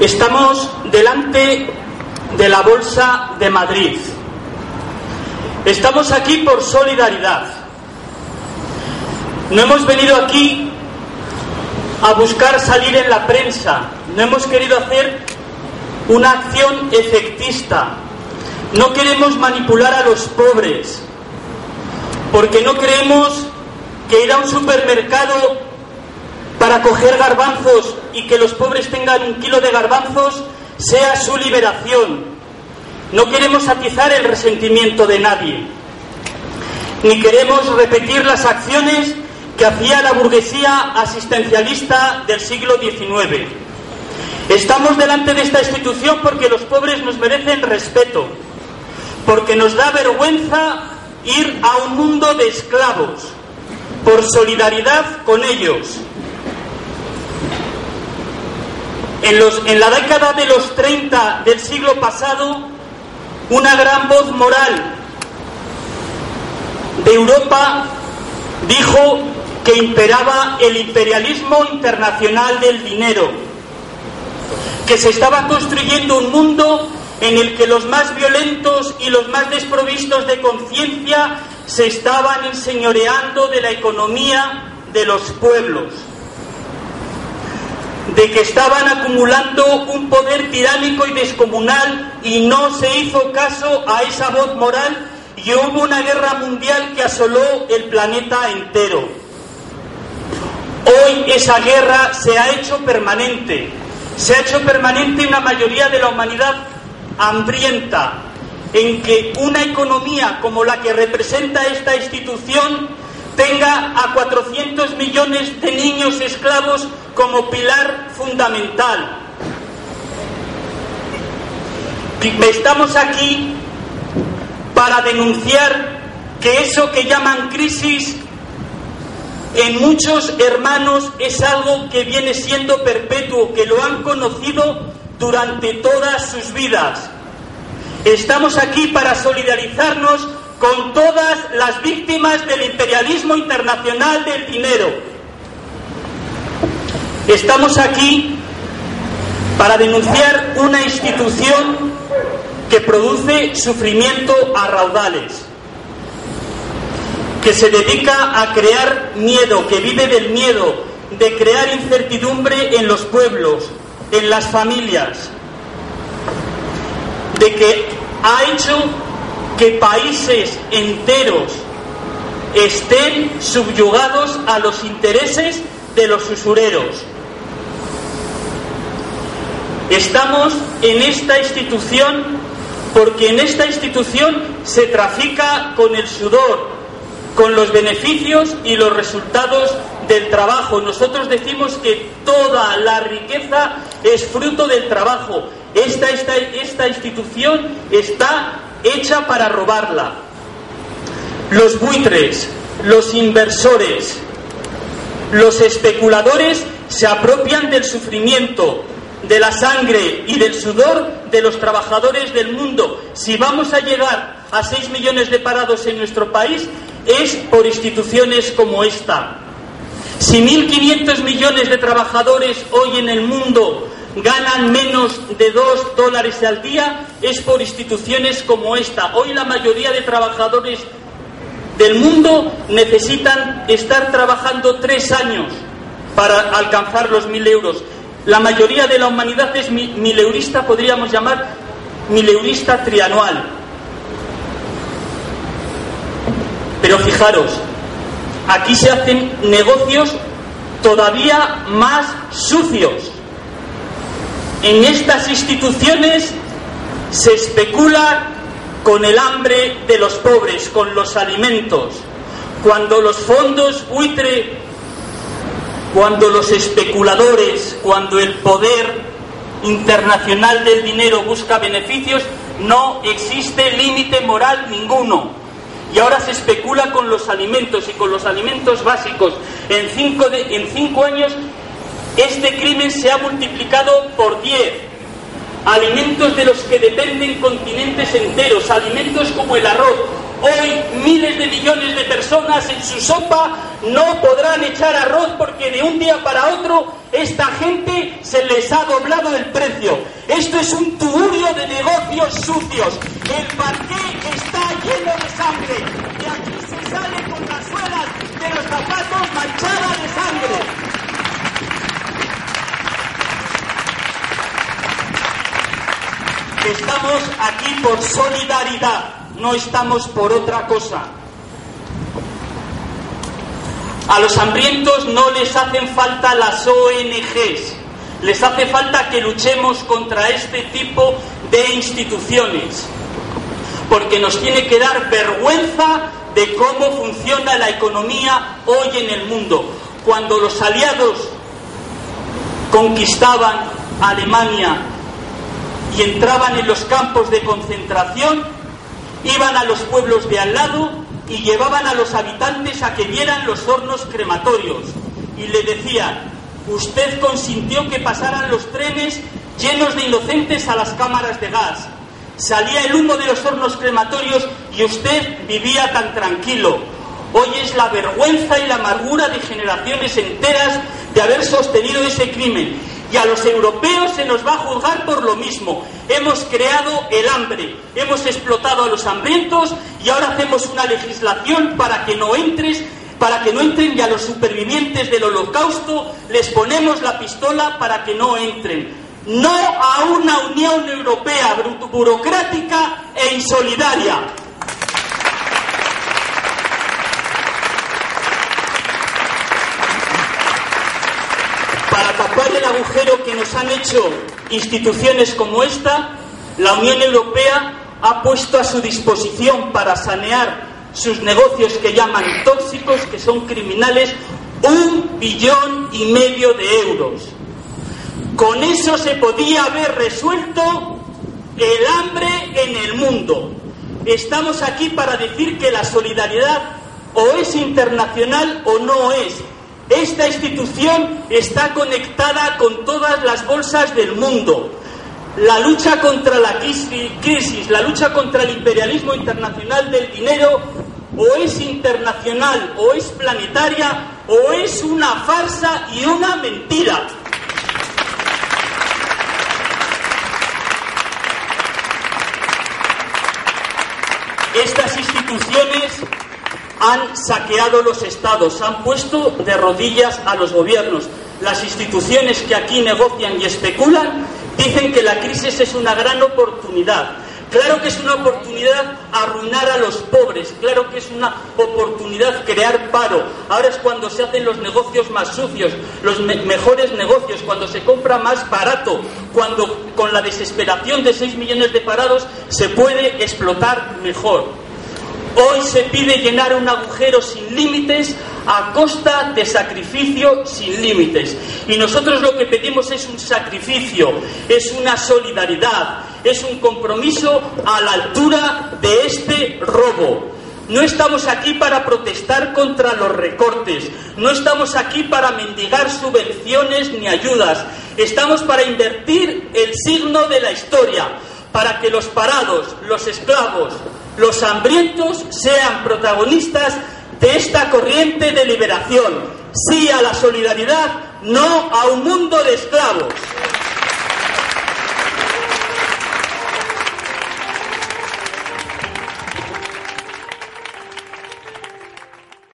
Estamos delante de la Bolsa de Madrid. Estamos aquí por solidaridad. No hemos venido aquí a buscar salir en la prensa. No hemos querido hacer una acción efectista. No queremos manipular a los pobres. Porque no creemos que ir a un supermercado para coger garbanzos y que los pobres tengan un kilo de garbanzos sea su liberación. No queremos atizar el resentimiento de nadie, ni queremos repetir las acciones que hacía la burguesía asistencialista del siglo XIX. Estamos delante de esta institución porque los pobres nos merecen respeto, porque nos da vergüenza ir a un mundo de esclavos, por solidaridad con ellos, En, la década de los 30 del siglo pasado, una gran voz moral de Europa dijo que imperaba el imperialismo internacional del dinero, que se estaba construyendo un mundo en el que los más violentos y los más desprovistos de conciencia se estaban enseñoreando de la economía de los pueblos de que estaban acumulando un poder tiránico y descomunal y no se hizo caso a esa voz moral y hubo una guerra mundial que asoló el planeta entero. Hoy esa guerra se ha hecho permanente, se ha hecho permanente una mayoría de la humanidad hambrienta, en que una economía como la que representa esta institución tenga a 400 millones de niños esclavos como pilar fundamental. Estamos aquí para denunciar que eso que llaman crisis en muchos hermanos es algo que viene siendo perpetuo, que lo han conocido durante todas sus vidas. Estamos aquí para solidarizarnos con todas las víctimas del imperialismo internacional del dinero. Estamos aquí para denunciar una institución que produce sufrimiento a raudales, que se dedica a crear miedo, que vive del miedo, de crear incertidumbre en los pueblos, en las familias, de que ha hecho que países enteros estén subyugados a los intereses de los usureros. Estamos en esta institución porque en esta institución se trafica con el sudor, con los beneficios y los resultados del trabajo. Nosotros decimos que toda la riqueza es fruto del trabajo. Esta, esta, esta institución está hecha para robarla. Los buitres, los inversores, los especuladores se apropian del sufrimiento, de la sangre y del sudor de los trabajadores del mundo. Si vamos a llegar a 6 millones de parados en nuestro país, es por instituciones como esta. Si 1.500 millones de trabajadores hoy en el mundo ganan menos de 2 dólares al día, es por instituciones como esta. Hoy la mayoría de trabajadores del mundo necesitan estar trabajando tres años para alcanzar los mil euros. La mayoría de la humanidad es mileurista, podríamos llamar mileurista trianual. Pero fijaros, aquí se hacen negocios todavía más sucios. En estas instituciones se especula con el hambre de los pobres, con los alimentos. Cuando los fondos buitre cuando los especuladores, cuando el poder internacional del dinero busca beneficios, no existe límite moral ninguno. Y ahora se especula con los alimentos y con los alimentos básicos. En cinco, en cinco años este crimen se ha multiplicado por diez. Alimentos de los que dependen continentes enteros, alimentos como el arroz, Hoy miles de millones de personas en su sopa no podrán echar arroz porque de un día para otro esta gente se les ha doblado el precio. Esto es un tuburio de negocios sucios. El parqué está lleno de sangre y aquí se sale con las suelas de los zapatos manchadas de sangre. Estamos aquí por solidaridad, no estamos por otra cosa. A los hambrientos no les hacen falta las ONGs, les hace falta que luchemos contra este tipo de instituciones, porque nos tiene que dar vergüenza de cómo funciona la economía hoy en el mundo. Cuando los aliados conquistaban Alemania y entraban en los campos de concentración, iban a los pueblos de al lado y llevaban a los habitantes a que vieran los hornos crematorios y le decían, usted consintió que pasaran los trenes llenos de inocentes a las cámaras de gas. Salía el humo de los hornos crematorios y usted vivía tan tranquilo. Hoy es la vergüenza y la amargura de generaciones enteras de haber sostenido ese crimen y a los europeos se nos va a juzgar por lo mismo. Hemos creado el hambre, hemos explotado a los hambrientos y ahora hacemos una legislación para que no para que no entren y a los supervivientes del holocausto les ponemos la pistola para que no entren. No a una Unión Europea burocrática e insolidaria. Tapar el agujero que nos han hecho instituciones como esta, la Unión Europea ha puesto a su disposición para sanear sus negocios que llaman tóxicos, que son criminales, un billón y medio de euros. Con eso se podía haber resuelto el hambre en el mundo. Estamos aquí para decir que la solidaridad o es internacional o no es. Esta institución está conectada con todas las bolsas del mundo. La lucha contra la crisis, la lucha contra el imperialismo internacional del dinero, o es internacional, o es planetaria, o es una farsa y una mentira. Estas instituciones han saqueado los estados, han puesto de rodillas a los gobiernos. Las instituciones que aquí negocian y especulan dicen que la crisis es una gran oportunidad. Claro que es una oportunidad arruinar a los pobres, claro que es una oportunidad crear paro. Ahora es cuando se hacen los negocios más sucios, los mejores negocios, cuando se compra más barato, cuando con la desesperación de 6 millones de parados se puede explotar mejor. Hoy se pide llenar un agujero sin límites a costa de sacrificio sin límites. Y nosotros lo que pedimos es un sacrificio, es una solidaridad, es un compromiso a la altura de este robo. No estamos aquí para protestar contra los recortes, no estamos aquí para mendigar subvenciones ni ayudas, estamos para invertir el signo de la historia, para que los parados, los esclavos, los hambrientos sean protagonistas de esta corriente de liberación. Sí a la solidaridad, no a un mundo de esclavos.